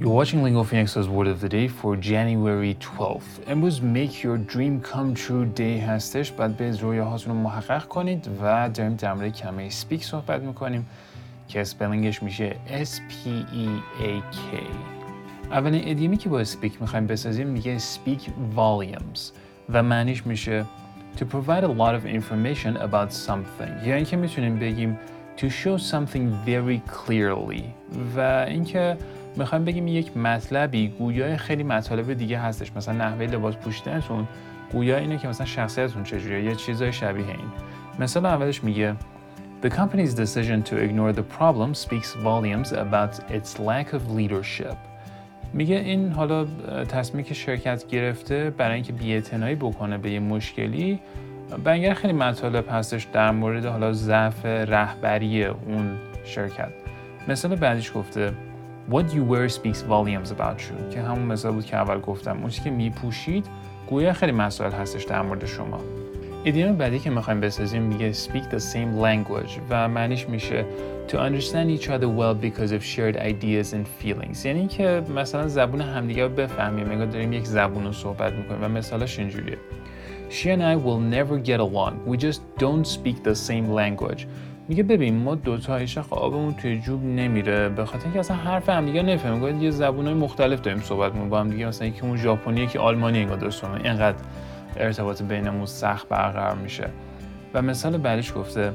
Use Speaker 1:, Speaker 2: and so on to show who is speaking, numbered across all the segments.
Speaker 1: You're watching Lingo Phoenix's Word of the Day for January 12th. امروز Make Your Dream Come True Day هستش بعد به رویاهاتون رو محقق کنید و داریم در مورد کلمه speak صحبت میکنیم که اسپلینگش میشه S-P-E-A-K اولین ادیمی که با speak میخوایم بسازیم میگه speak volumes و معنیش میشه to provide a lot of information about something یعنی که میتونیم بگیم to show something very clearly و اینکه می‌خوایم بگیم یک مطلبی گویا خیلی مطالب دیگه هستش. مثلا نحوه لباس پوشیدنتون گویا اینه که مثلا شخصیتتون چجوریه یه چیزای شبیه این. مثال اولش میگه The company's decision to ignore the problem speaks volumes about its lack of leadership. میگه این حالا تصمیمی که شرکت گرفته برای اینکه بی‌اعتنایی بکنه به یه مشکلی بنگر خیلی مطالب هستش در مورد حالا ضعف رهبری اون شرکت. مثال بعدیش گفته What you wear speaks volumes about you. که همون مثال بود که اول گفتم. اون که میپوشید گویا خیلی مسائل هستش در مورد شما. ایدیم بعدی که می‌خوایم بسازیم میگه speak the same language و معنیش میشه to understand each other well because of shared ideas and feelings. یعنی که مثلا زبون همدیگه رو بفهمیم. انگار داریم یک زبون رو صحبت می‌کنیم و مثالش اینجوریه. She and I will never get along. We just don't speak the same language. میگه ببین ما دو تا خب آبمون توی جوب نمیره. به خاطر اینکه اصلا حرف هم دیگه نفهمیم یه زبونای مختلف داریم صحبت می‌کنیم. با هم دیگه مثلا یکی اون ژاپنی که آلمانی انگار درست اینقدر ارتباط بینمون سخت برقرار میشه. و مثال بعدش گفته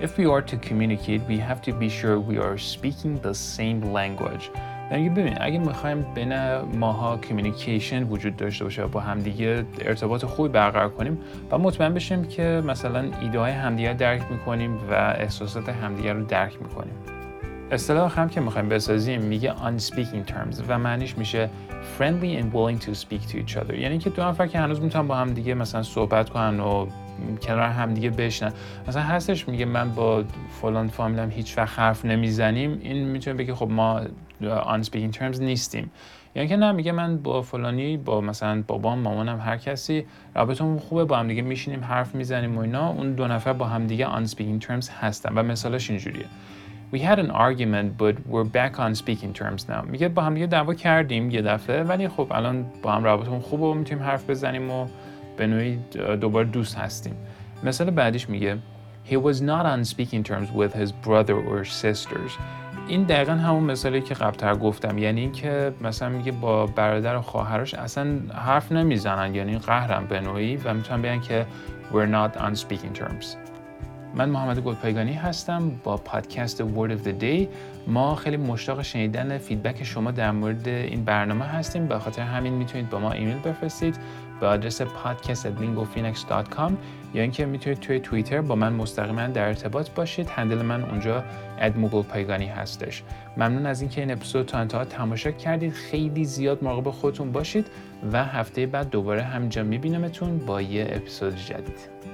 Speaker 1: If we are to communicate, we have to be sure we are speaking the same language. یعنی ببین اگه می‌خوایم بین ماها کمیونیکیشن وجود داشته باشه با همدیگه ارتباط خوبی برقرار کنیم و مطمئن بشیم که مثلا ایده های همدیگه درک می‌کنیم و احساسات همدیگه رو درک می‌کنیم. اصطلاح هم که می‌خوایم بسازیم میگه on speaking terms و معنیش میشه friendly and willing to speak to each other. یعنی که دو نفر که هنوز می‌تونن با همدیگه مثلا صحبت کنن و کنار همدیگه بشنن مثلا هستش میگه من با فلان فامیلم هیچ وقت حرف نمی‌زنیم. این می‌تونه بگه خب ما on speaking terms نیستیم یعنی که نه میگه من با فلانی با مثلا بابام مامانم هر کسی رابطمون خوبه با هم دیگه میشینیم حرف می‌زنیم و اینا اون دو نفر با هم دیگه on speaking terms هستن و مثالش اینجوریه We had an argument but we're back on speaking terms now. میگه با هم دیگه دعوا کردیم یه دفعه ولی خب الان با هم رابطمون خوبه و می‌تونیم حرف بزنیم و به نوعی دوباره دوست هستیم. مثال بعدیش میگه He was not on speaking terms with his brother or sisters. این دقیقا همون مثالی که قبلتر گفتم. یعنی اینکه مثلا میگه با برادر و خواهرش اصلا حرف نمی‌زنن یعنی قهرم به نوعی و می‌تونن بگن که we're not on speaking terms. من محمد گلپایگانی هستم با پادکست Word of the Day. ما خیلی مشتاق شنیدن feedback شما در مورد این برنامه هستیم. به خاطر همین می‌تونید با ما ایمیل بفرستید به آدرس podcast@lingophoenix.com یا اینکه می‌تونید توی توییتر با من مستقیما در ارتباط باشید. handle من اونجا at موگل هستش. ممنون از اینکه این اپیزود تا انتها تماشا کردید. خیلی زیاد مراقب خودتون باشید و هفته بعد دوباره همینجا میبینمتون با یه اپیزود جدید.